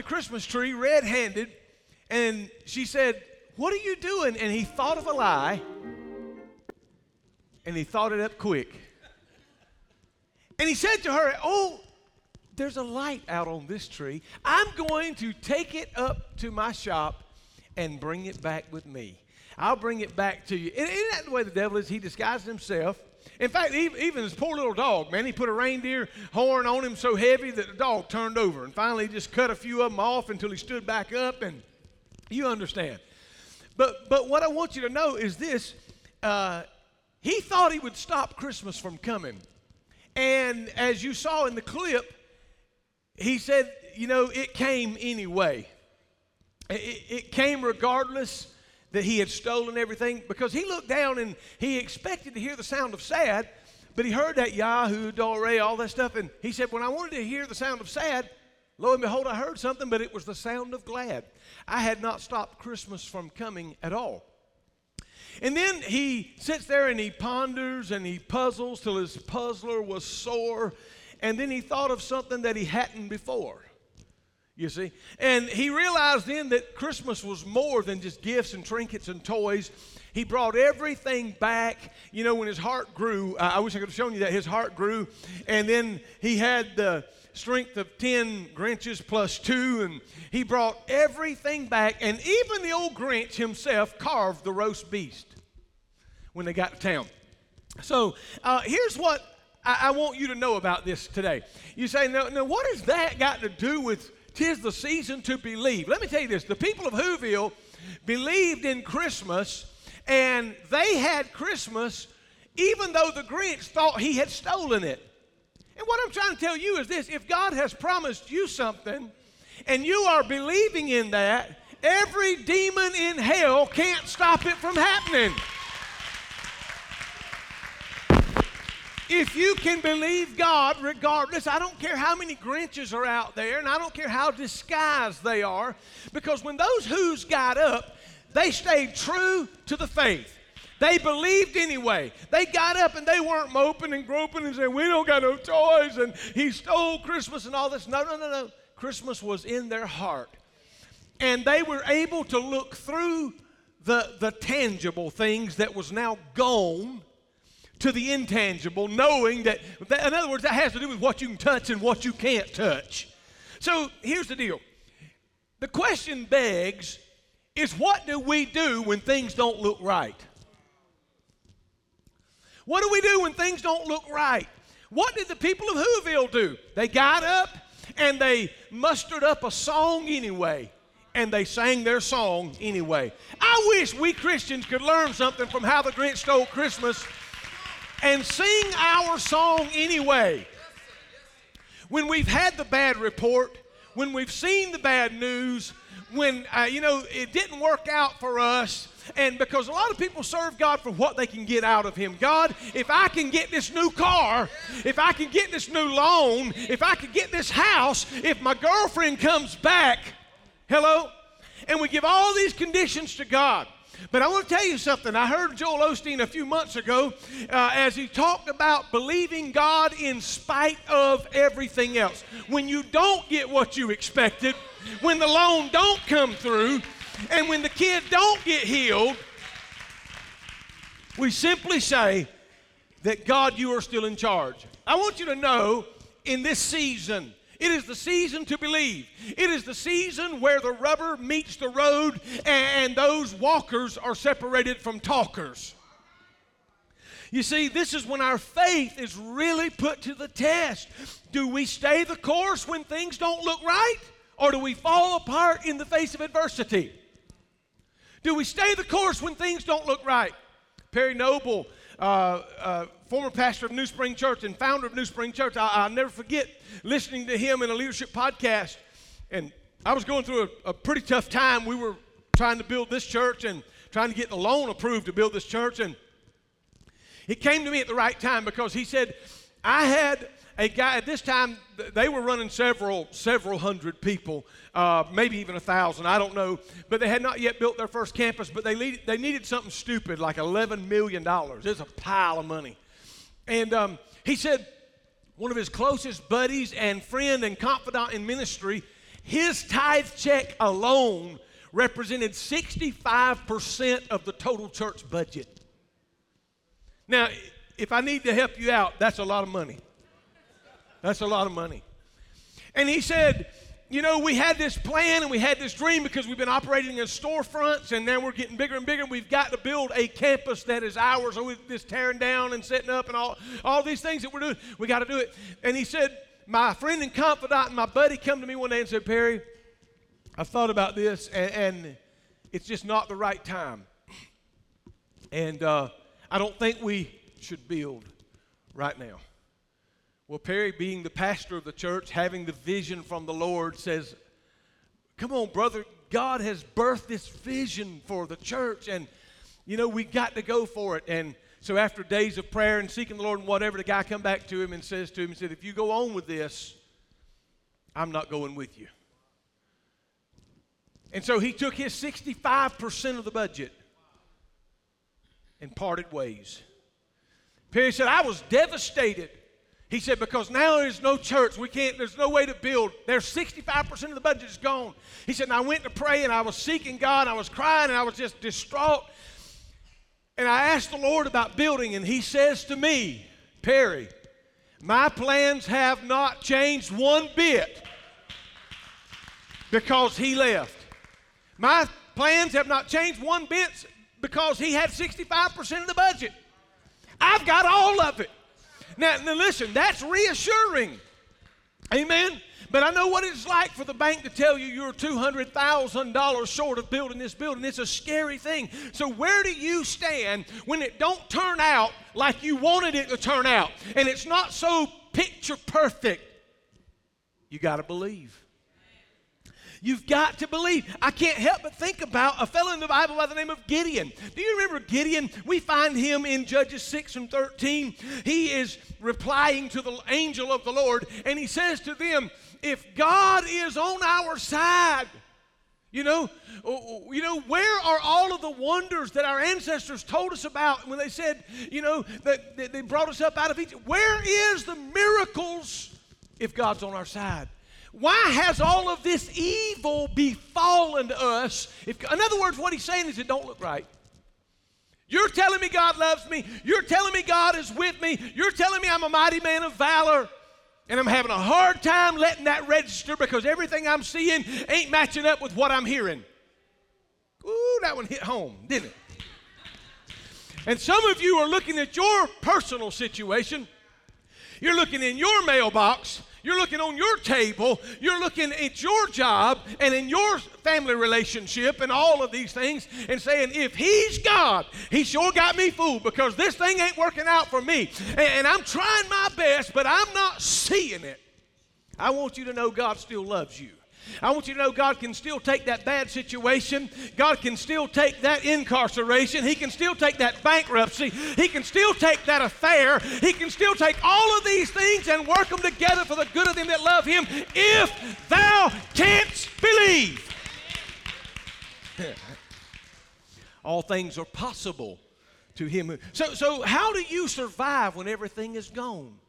the Christmas tree red handed, and she said, What are you doing? And he thought of a lie, and he thought it up quick. And he said to her, Oh, there's a light out on this tree. I'm going to take it up to my shop and bring it back with me. I'll bring it back to you. Isn't that the way the devil is? He disguises himself. In fact, even, this poor little dog, man, he put a reindeer horn on him so heavy that the dog turned over. And finally, he just cut a few of them off until he stood back up. And you understand. But, but what I want you to know is this uh, he thought he would stop Christmas from coming. And as you saw in the clip, he said, you know, it came anyway. It, it, came regardless that he had stolen everything because he looked down and he expected to hear the sound of sad, but he heard that Yahoo, Dore, all that stuff, and he said, When I wanted to hear the sound of sad, lo and behold, I heard something, but it was the sound of glad. I had not stopped Christmas from coming at all. And then he sits there and he ponders and he puzzles till his puzzler was sore. And then he thought of something that he hadn't before you see. And he realized then that Christmas was more than just gifts and trinkets and toys. He brought everything back. You know, when his heart grew, uh, I wish I could have shown you that his heart grew. And then he had the strength of 10 Grinches plus two, and he brought everything back. And even the old Grinch himself carved the roast beast when they got to town. So uh, here's what I, I, want you to know about this today. You say, now, now, what has that got to do with Tis the season to believe. Let me tell you this the people of Whoville believed in Christmas, and they had Christmas even though the Grinch thought he had stolen it. And what I'm trying to tell you is this if God has promised you something and you are believing in that, every demon in hell can't stop it from happening. If you can believe God regardless, I don't care how many Grinches are out there, and I don't care how disguised they are, because when those Who's got up, they stayed true to the faith. They believed anyway. They got up and they weren't moping and groping and saying, We don't got no toys and he stole Christmas and all this. No, no, no, no. Christmas was in their heart. And they were able to look through the, the tangible things that was now gone to the intangible, knowing that, that, in other words, that has to do with what you can touch and what you can't touch. So here's the deal the question begs is what do we do when things don't look right? What do we do when things don't look right? What did the people of Whoville do? They got up and they mustered up a song anyway and they sang their song anyway. I wish we Christians could learn something from how the Grinch stole Christmas and sing our song anyway. When we've had the bad report, when we've seen the bad news, when, uh, you know, it didn't work out for us, and because a lot of people serve God for what they can get out of Him. God, if I can get this new car, if I can get this new loan, if I can get this house, if my girlfriend comes back, hello? And we give all these conditions to God. But I want to tell you something. I heard Joel Osteen a few months ago uh, as he talked about believing God in spite of everything else. When you don't get what you expected, when the loan don't come through, and when the kid don't get healed, we simply say that God, you are still in charge. I want you to know in this season it is the season to believe. It is the season where the rubber meets the road and those walkers are separated from talkers. You see, this is when our faith is really put to the test. Do we stay the course when things don't look right? Or do we fall apart in the face of adversity? Do we stay the course when things don't look right? Perry Noble uh, uh, former pastor of NewSpring Church and founder of NewSpring Church. I, will never forget listening to him in a leadership podcast. And I was going through a, a pretty tough time. We were trying to build this church and trying to get the loan approved to build this church. And he came to me at the right time because he said, I had a guy at this time they were running several several hundred people uh, maybe even a thousand i don't know but they had not yet built their first campus but they, needed, they needed something stupid like 11 million dollars it's a pile of money and um, he said one of his closest buddies and friend and confidant in ministry his tithe check alone represented 65% of the total church budget. Now, if I need to help you out, that's a lot of money. That's a lot of money. And he said, you know, we had this plan and we had this dream because we've been operating in storefronts and now we're getting bigger and bigger. And we've got to build a campus that is ours. So we're just tearing down and setting up and all, all these things that we're doing. We got to do it. And he said, my friend and confidant and my buddy come to me one day and said, Perry, I've thought about this and, and it's just not the right time. And uh, I don't think we should build right now. Well, Perry, being the pastor of the church, having the vision from the Lord, says, Come on, brother, God has birthed this vision for the church, and you know, we got to go for it. And so after days of prayer and seeking the Lord and whatever, the guy come back to him and says to him, he said, If you go on with this, I'm not going with you. And so he took his 65% of the budget and parted ways. Perry said, I was devastated. He said, because now there's no church. We can't, there's no way to build. There's 65% of the budget is gone. He said, and I went to pray and I was seeking God. I was crying and I was just distraught. And I asked the Lord about building, and He says to me, Perry, my plans have not changed one bit because He left. My plans have not changed one bit because He had 65% of the budget. I've got all of it. Now, now listen, that's reassuring. Amen. But I know what it's like for the bank to tell you you're $200,000 short of building this building. It's a scary thing. So where do you stand when it don't turn out like you wanted it to turn out and it's not so picture perfect? You got to believe. You've got to believe. I can't help but think about a fellow in the Bible by the name of Gideon. Do you remember Gideon? We find him in Judges 6 and 13. He is replying to the angel of the Lord, and he says to them, If God is on our side, you know, oh, oh, you know, where are all of the wonders that our ancestors told us about when they said, you know, that they brought us up out of Egypt? Where is the miracles if God's on our side? Why has all of this evil befallen us? If, in other words, what he's saying is it don't look right. You're telling me God loves me. You're telling me God is with me. You're telling me I'm a mighty man of valor. And I'm having a hard time letting that register because everything I'm seeing ain't matching up with what I'm hearing. Ooh, that one hit home, didn't it? And some of you are looking at your personal situation. You're looking in your mailbox you're looking on your table, you're looking at your job and in your family relationship and all of these things and saying, if he's God, he sure got me fooled because this thing ain't working out for me. And, and I'm trying my best, but I'm not seeing it. I want you to know God still loves you. I want you to know God can still take that bad situation. God can still take that incarceration. He can still take that bankruptcy. He can still take that affair. He can still take all of these things and work them together for the good of them that love Him if thou canst believe. all things are possible to him. So, so how do you survive when everything is gone?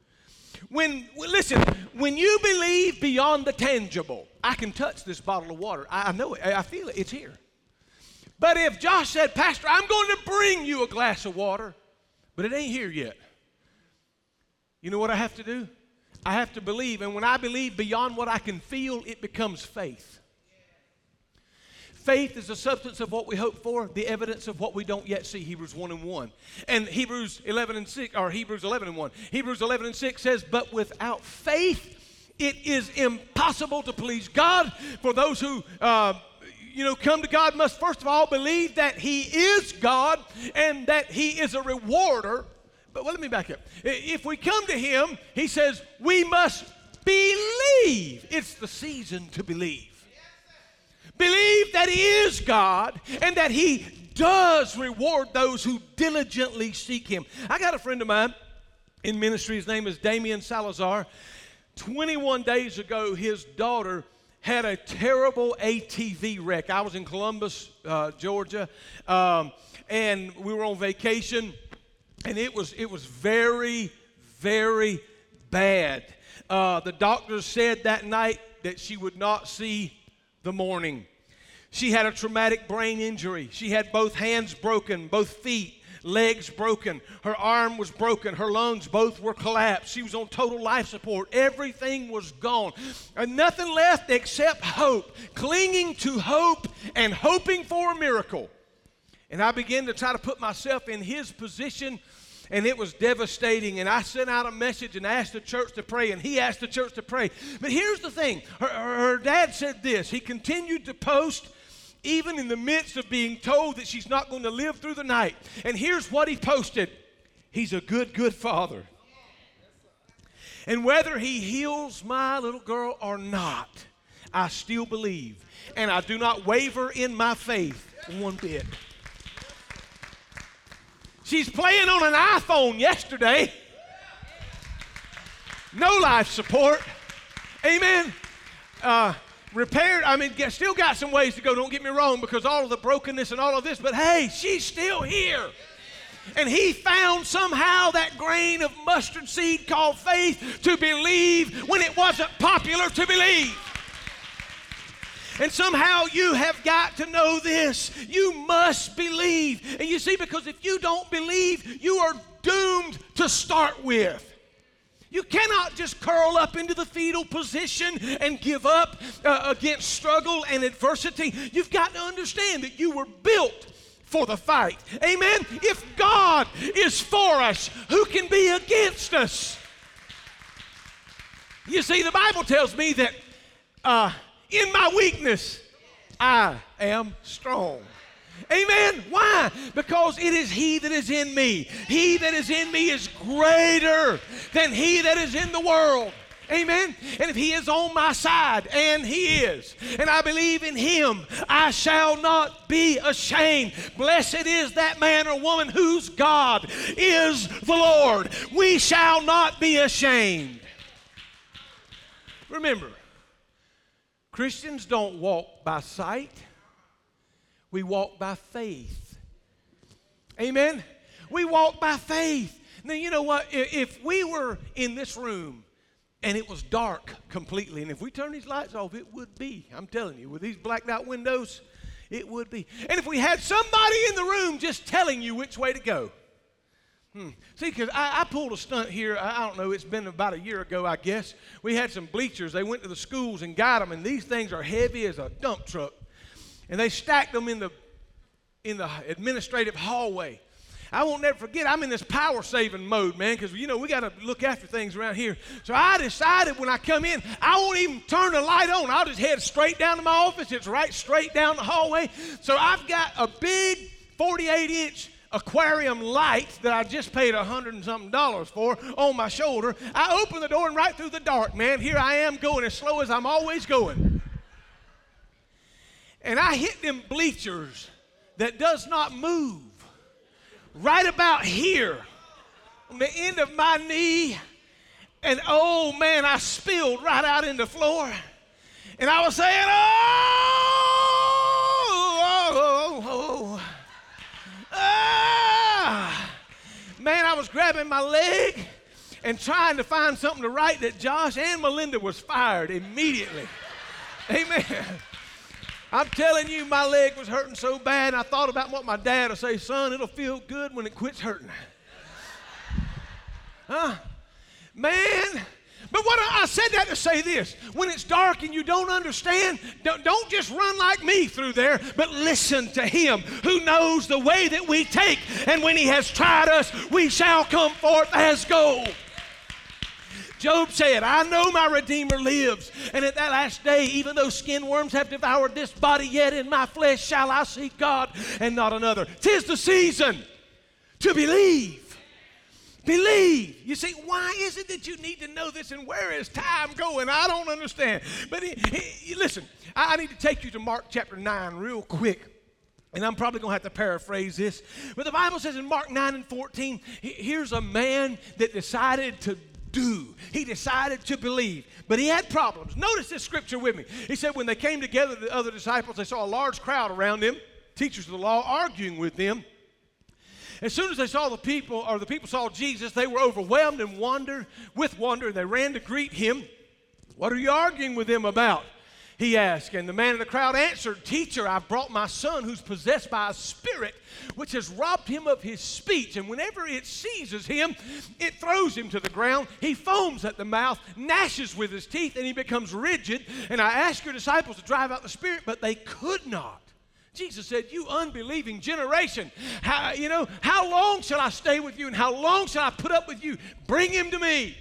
When, listen, when you believe beyond the tangible, I can touch this bottle of water. I know it. I feel it. It's here. But if Josh said, Pastor, I'm going to bring you a glass of water, but it ain't here yet, you know what I have to do? I have to believe. And when I believe beyond what I can feel, it becomes faith. Faith is the substance of what we hope for, the evidence of what we don't yet see. Hebrews 1 and 1. And Hebrews 11 and 6, or Hebrews 11 and 1. Hebrews 11 and 6 says, But without faith, it is impossible to please God. For those who, uh, you know, come to God must first of all believe that He is God and that He is a rewarder. But well, let me back up. If we come to Him, He says we must believe. It's the season to believe. Believe that He is God and that He does reward those who diligently seek Him. I got a friend of mine in ministry. His name is Damian Salazar. 21 days ago, his daughter had a terrible ATV wreck. I was in Columbus, uh, Georgia, um, and we were on vacation, and it was it was very, very bad. Uh, the doctors said that night that she would not see the morning. She had a traumatic brain injury. She had both hands broken, both feet, legs broken. Her arm was broken. Her lungs both were collapsed. She was on total life support. Everything was gone. And nothing left except hope, clinging to hope and hoping for a miracle. And I began to try to put myself in his position and it was devastating. And I sent out a message and asked the church to pray, and he asked the church to pray. But here's the thing her, her, dad said this. He continued to post even in the midst of being told that she's not going to live through the night. And here's what he posted He's a good, good father. And whether he heals my little girl or not, I still believe. And I do not waver in my faith one bit. She's playing on an iPhone yesterday. No life support. Amen. Uh, repaired, I mean, still got some ways to go, don't get me wrong, because all of the brokenness and all of this, but hey, she's still here. And he found somehow that grain of mustard seed called faith to believe when it wasn't popular to believe. And somehow you have got to know this. You must believe. And you see, because if you don't believe, you are doomed to start with. You cannot just curl up into the fetal position and give up uh, against struggle and adversity. You've got to understand that you were built for the fight. Amen? If God is for us, who can be against us? You see, the Bible tells me that uh, in my weakness, I am strong. Amen. Why? Because it is He that is in me. He that is in me is greater than He that is in the world. Amen. And if He is on my side, and He is, and I believe in Him, I shall not be ashamed. Blessed is that man or woman whose God is the Lord. We shall not be ashamed. Remember, Christians don't walk by sight, we walk by faith. Amen? We walk by faith. Now, you know what? If we were in this room and it was dark completely, and if we turn these lights off, it would be. I'm telling you, with these blacked out windows, it would be. And if we had somebody in the room just telling you which way to go, Hmm. See, because I, I, pulled a stunt here. I, I, don't know. It's been about a year ago, I guess. We had some bleachers. They went to the schools and got them, and these things are heavy as a dump truck. And they stacked them in the in the administrative hallway. I won't never forget. I'm in this power saving mode, man, because you know we got to look after things around here. So I decided when I come in, I won't even turn the light on. I'll just head straight down to my office. It's right straight down the hallway. So I've got a big 48 inch aquarium light that I just paid a hundred and something dollars for on my shoulder. I open the door and right through the dark, man, here I am going as slow as I'm always going. And I hit them bleachers that does not move right about here on the end of my knee. And oh man, I spilled right out in the floor. And I was saying, oh, oh, oh, oh. Ah! Man, I was grabbing my leg and trying to find something to write that Josh and Melinda was fired immediately. Amen. I'm telling you, my leg was hurting so bad, I thought about what my dad would say, son, it'll feel good when it quits hurting. Huh? Man, but what I, said that to say this when it's dark and you don't understand, don't, don't just run like me through there, but listen to Him who knows the way that we take. And when He has tried us, we shall come forth as gold. Job said, I know my Redeemer lives. And at that last day, even though skin worms have devoured this body, yet in my flesh shall I see God and not another. Tis the season to believe. Believe. You see, why is it that you need to know this and where is time going? I don't understand. But he, he, listen, I need to take you to Mark chapter 9 real quick. And I'm probably going to have to paraphrase this. But the Bible says in Mark 9 and 14, here's a man that decided to do. He decided to believe, but he had problems. Notice this scripture with me. He said, when they came together, the other disciples, they saw a large crowd around them, teachers of the law, arguing with them. As soon as they saw the people, or the people saw Jesus, they were overwhelmed and wondered with wonder, and they ran to greet him. What are you arguing with them about? He asked. And the man in the crowd answered, Teacher, I've brought my son who's possessed by a spirit which has robbed him of his speech. And whenever it seizes him, it throws him to the ground. He foams at the mouth, gnashes with his teeth, and he becomes rigid. And I asked your disciples to drive out the spirit, but they could not. Jesus said, You unbelieving generation, how, you know, how long shall I stay with you and how long shall I put up with you? Bring him to me.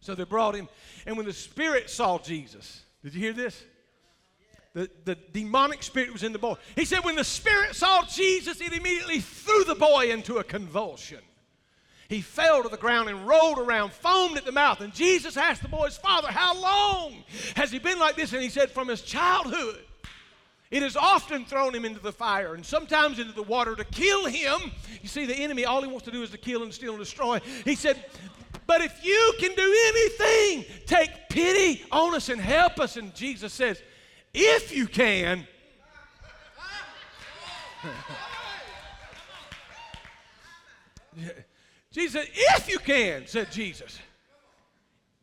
So they brought him. And when the spirit saw Jesus, did you hear this? The, the demonic spirit was in the boy. He said, when the spirit saw Jesus, it immediately threw the boy into a convulsion. He fell to the ground and rolled around, foamed at the mouth. And Jesus asked the boy's father, How long has he been like this? And he said, From his childhood. It has often thrown him into the fire and sometimes into the water to kill him. You see, the enemy, all he wants to do is to kill and steal and destroy. He said, but if you can do anything, take pity on us and help us. And Jesus says, If you can. Jesus If you can, said Jesus.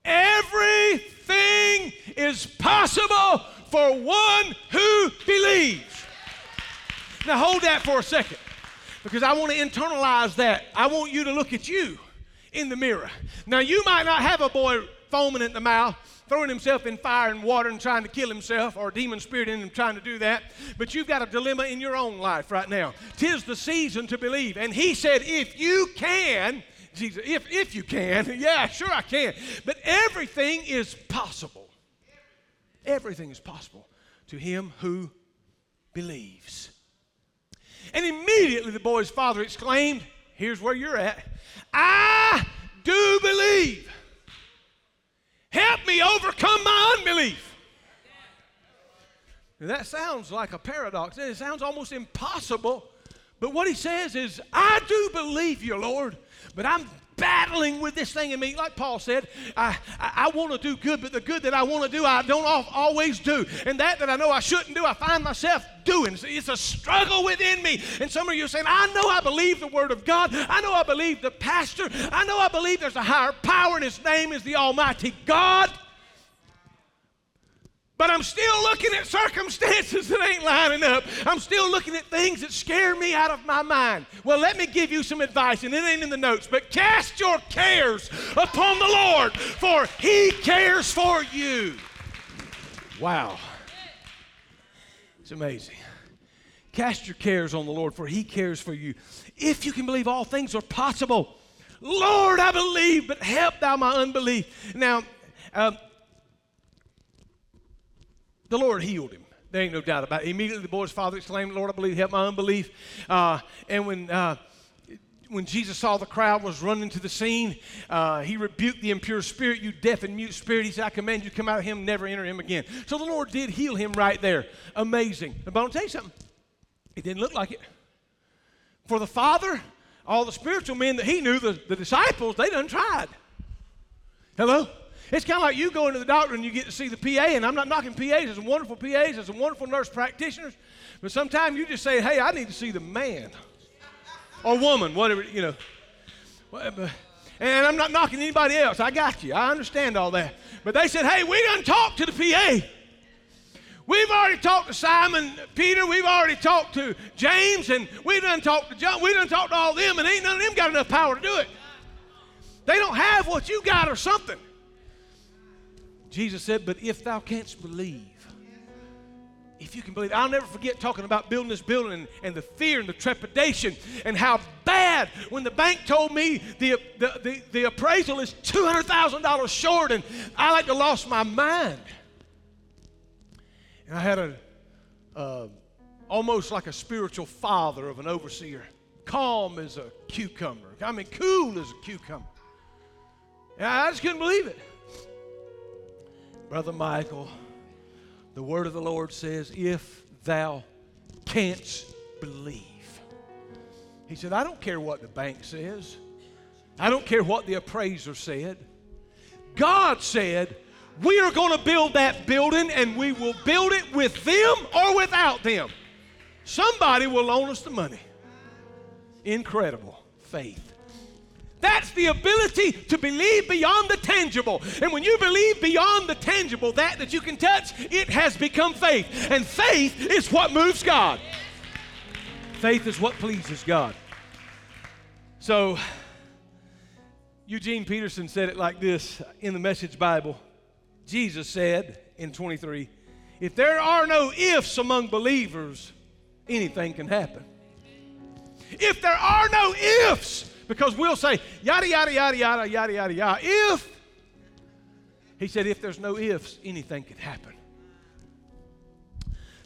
Everything is possible for one who believes. Now, hold that for a second because I want to internalize that. I want you to look at you in the mirror. Now, you might not have a boy foaming at the mouth, throwing himself in fire and water and trying to kill himself, or a demon spirit in him trying to do that, but you've got a dilemma in your own life right now. Tis the season to believe. And he said, if you can, Jesus, if, if you can, yeah, sure I can. But everything is possible. Everything is possible to him who believes. And immediately the boy's father exclaimed, Here's where you're at. I do believe. Help me overcome my unbelief. That sounds like a paradox. It sounds almost impossible. But what he says is, I do believe you, Lord, but I'm battling with this thing in me. Like Paul said, I, I, I want to do good, but the good that I want to do, I don't always do. And that that I know I shouldn't do, I find myself doing. It's a struggle within me. And some of you are saying, I know I believe the Word of God. I know I believe the pastor. I know I believe there's a higher power, and His name is the Almighty God. But I'm still looking at circumstances that ain't lining up. I'm still looking at things that scare me out of my mind. Well, let me give you some advice, and it ain't in the notes, but cast your cares upon the Lord, for He cares for you. Wow. It's amazing. Cast your cares on the Lord, for He cares for you. If you can believe all things are possible, Lord, I believe, but help thou my unbelief. Now, uh, the Lord healed him. There ain't no doubt about it. Immediately the boy's father exclaimed, Lord, I believe, help my unbelief. Uh, and when, uh, when Jesus saw the crowd was running to the scene, uh, he rebuked the impure spirit, you deaf and mute spirit. He said, I command you come out of him, never enter him again. So the Lord did heal him right there. Amazing. But I'm going to tell you something. It didn't look like it. For the father, all the spiritual men that he knew, the, the disciples, they done tried. Hello? It's kind of like you going to the doctor and you get to see the PA, and I'm not knocking PAs. There's some wonderful PAs, there's some wonderful nurse practitioners, but sometimes you just say, hey, I need to see the man or woman, whatever, you know. And I'm not knocking anybody else. I got you. I understand all that. But they said, hey, we done talked to the PA. We've already talked to Simon Peter. We've already talked to James, and we done talked to John. We done talked to all them, and ain't none of them got enough power to do it. They don't have what you got or something. Jesus said, But if thou canst believe, if you can believe, I'll never forget talking about building this building and, and the fear and the trepidation and how bad when the bank told me the, the, the, the appraisal is $200,000 short and I like to lost my mind. And I had a, uh, almost like a spiritual father of an overseer, calm as a cucumber. I mean, cool as a cucumber. And I just couldn't believe it. Brother Michael, the word of the Lord says, if thou canst believe. He said, I don't care what the bank says. I don't care what the appraiser said. God said, we are going to build that building and we will build it with them or without them. Somebody will loan us the money. Incredible faith. That's the ability to believe beyond the tangible. And when you believe beyond the tangible, that that you can touch, it has become faith. And faith is what moves God. Faith is what pleases God. So, Eugene Peterson said it like this in the Message Bible. Jesus said in 23, if there are no ifs among believers, anything can happen. If there are no ifs, because we'll say yada, yada, yada, yada, yada, yada, yada, if, he said, if there's no ifs, anything can happen.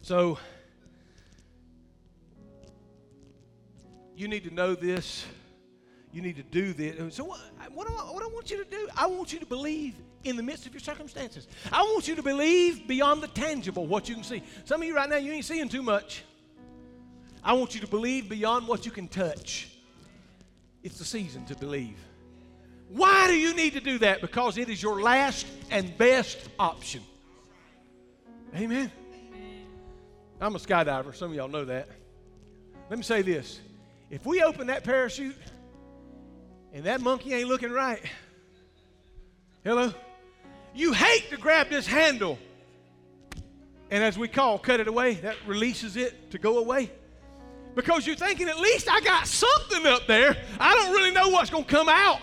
So, you need to know this. You need to do this. So, what, what, I, what I want you to do, I want you to believe in the midst of your circumstances. I want you to believe beyond the tangible, what you can see. Some of you right now, you ain't seeing too much. I want you to believe beyond what you can touch. It's the season to believe. Why do you need to do that? Because it is your last and best option. Amen. I'm a skydiver. Some of y'all know that. Let me say this if we open that parachute and that monkey ain't looking right, hello? You hate to grab this handle and as we call, cut it away. That releases it to go away. Because you're thinking, at least I got something up there. I don't really know what's going to come out.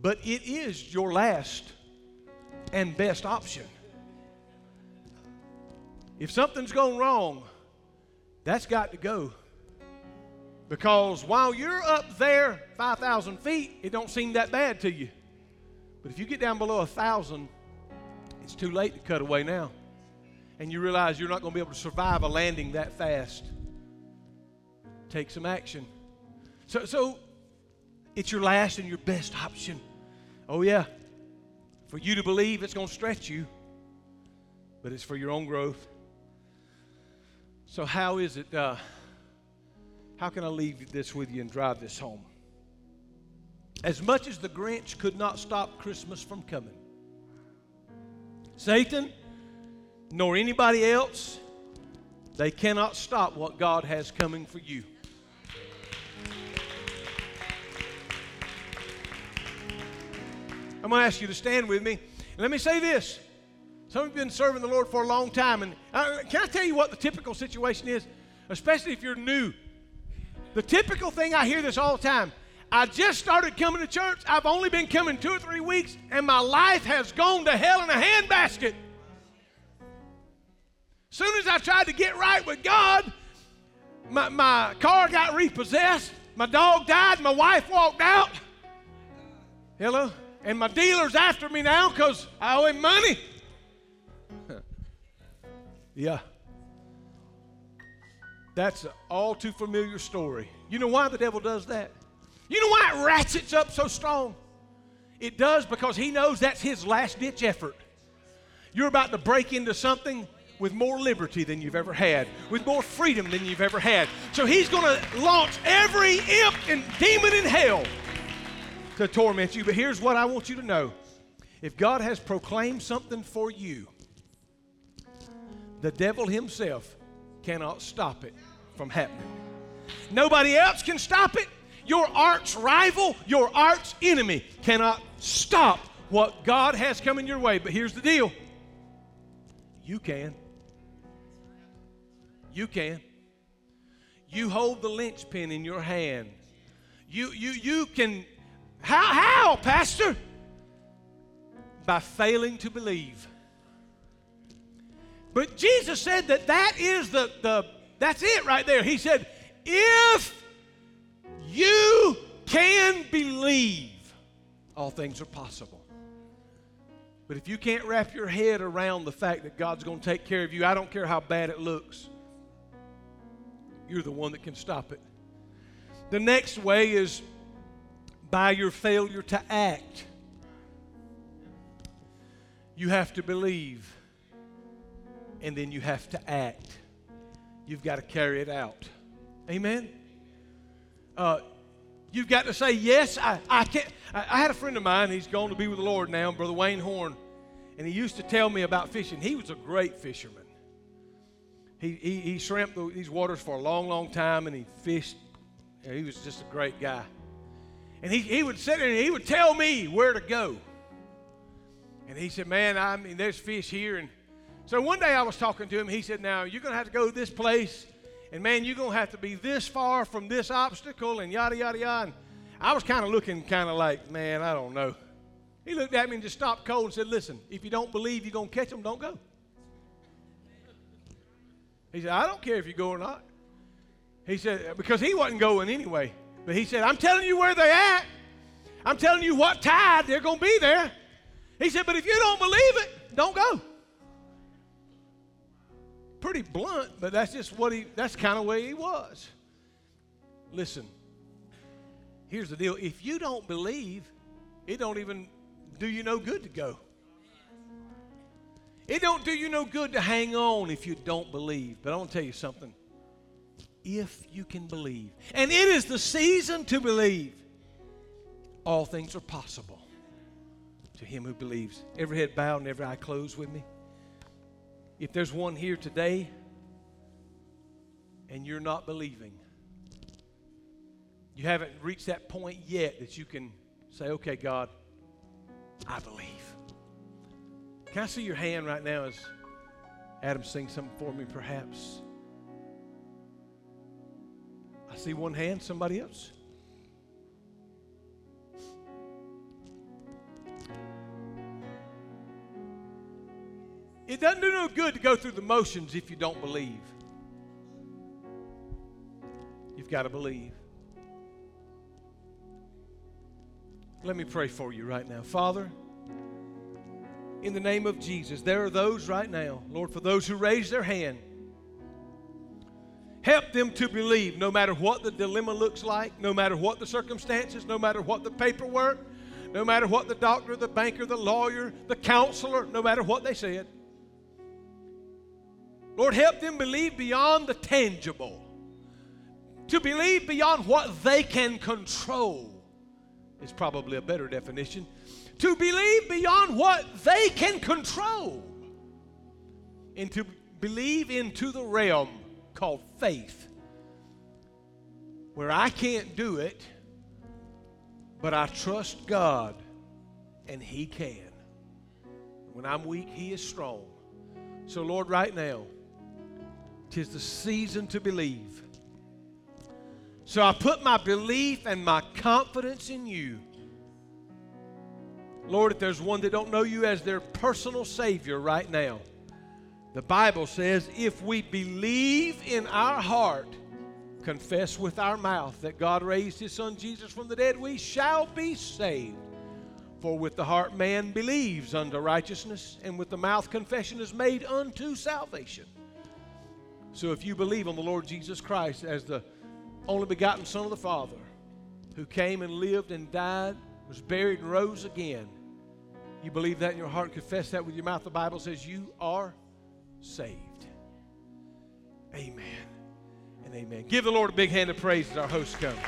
But it is your last and best option. If something's gone wrong, that's got to go. Because while you're up there 5,000 feet, it don't seem that bad to you. But if you get down below a 1,000, it's too late to cut away now. And you realize you're not going to be able to survive a landing that fast. Take some action. So, so it's your last and your best option. Oh, yeah. For you to believe it's going to stretch you, but it's for your own growth. So, how is it? Uh, how can I leave this with you and drive this home? As much as the Grinch could not stop Christmas from coming, Satan nor anybody else, they cannot stop what God has coming for you. I'm going to ask you to stand with me. Let me say this. Some have been serving the Lord for a long time. And uh, can I tell you what the typical situation is? Especially if you're new. The typical thing, I hear this all the time. I just started coming to church. I've only been coming two or three weeks, and my life has gone to hell in a handbasket. Soon as I tried to get right with God, my, my car got repossessed, my dog died, my wife walked out. Hello? And my dealer's after me now because I owe him money. yeah. That's an all too familiar story. You know why the devil does that? You know why it ratchets up so strong? It does because he knows that's his last ditch effort. You're about to break into something with more liberty than you've ever had, with more freedom than you've ever had. So he's going to launch every imp and demon in hell to torment you. But here's what I want you to know if God has proclaimed something for you, the devil himself cannot stop it from happening. Nobody else can stop it. Your arch rival, your arch enemy cannot stop what God has coming your way. But here's the deal you can. You can. You hold the linchpin in your hand. You, you, you can how, how, Pastor? By failing to believe. But Jesus said that that is the, the that's it right there. He said, if you can believe, all things are possible. But if you can't wrap your head around the fact that God's going to take care of you, I don't care how bad it looks, you're the one that can stop it. The next way is by your failure to act. You have to believe, and then you have to act. You've got to carry it out. Amen? Uh, you've got to say, Yes, I, I can't. I, I had a friend of mine, he's gone to be with the Lord now, Brother Wayne Horn, and he used to tell me about fishing. He was a great fisherman. He, he, he shrimped these waters for a long, long time, and he fished. He was just a great guy. And he, he would sit there and he would tell me where to go. And he said, Man, I mean, there's fish here. And so one day I was talking to him. He said, Now, you're going to have to go to this place. And man, you're going to have to be this far from this obstacle and yada, yada, yada. And I was kind of looking kind of like, Man, I don't know. He looked at me and just stopped cold and said, Listen, if you don't believe you're going to catch them, don't go. He said, I don't care if you go or not. He said, because he wasn't going anyway. But he said, I'm telling you where they're at. I'm telling you what tide they're going to be there. He said, but if you don't believe it, don't go. Pretty blunt, but that's just what he, that's kind of way he was. Listen, here's the deal. If you don't believe, it don't even do you no good to go. It don't do you no good to hang on if you don't believe. But I want to tell you something. If you can believe, and it is the season to believe, all things are possible to him who believes. Every head bowed and every eye closed with me. If there's one here today and you're not believing, you haven't reached that point yet that you can say, okay, God, I believe. Can I see your hand right now as Adam sings something for me, perhaps? I see one hand. Somebody else? It doesn't do no good to go through the motions if you don't believe. You've got to believe. Let me pray for you right now. Father, in the name of Jesus. There are those right now, Lord, for those who raise their hand. Help them to believe no matter what the dilemma looks like, no matter what the circumstances, no matter what the paperwork, no matter what the doctor, the banker, the lawyer, the counselor, no matter what they said. Lord, help them believe beyond the tangible, to believe beyond what they can control is probably a better definition to believe beyond what they can control, and to believe into the realm called faith, where I can't do it, but I trust God and He can. When I'm weak, He is strong. So, Lord, right now, tis the season to believe. So I put my belief and my confidence in you. Lord, if there's one that don't know you as their personal Savior right now, the Bible says if we believe in our heart, confess with our mouth that God raised his son Jesus from the dead, we shall be saved. For with the heart man believes unto righteousness, and with the mouth confession is made unto salvation. So if you believe on the Lord Jesus Christ as the only begotten Son of the Father, who came and lived and died, was buried and rose again, you believe that in your heart, confess that with your mouth, the Bible says you are saved. Amen and amen. Give the Lord a big hand of praise as our host comes.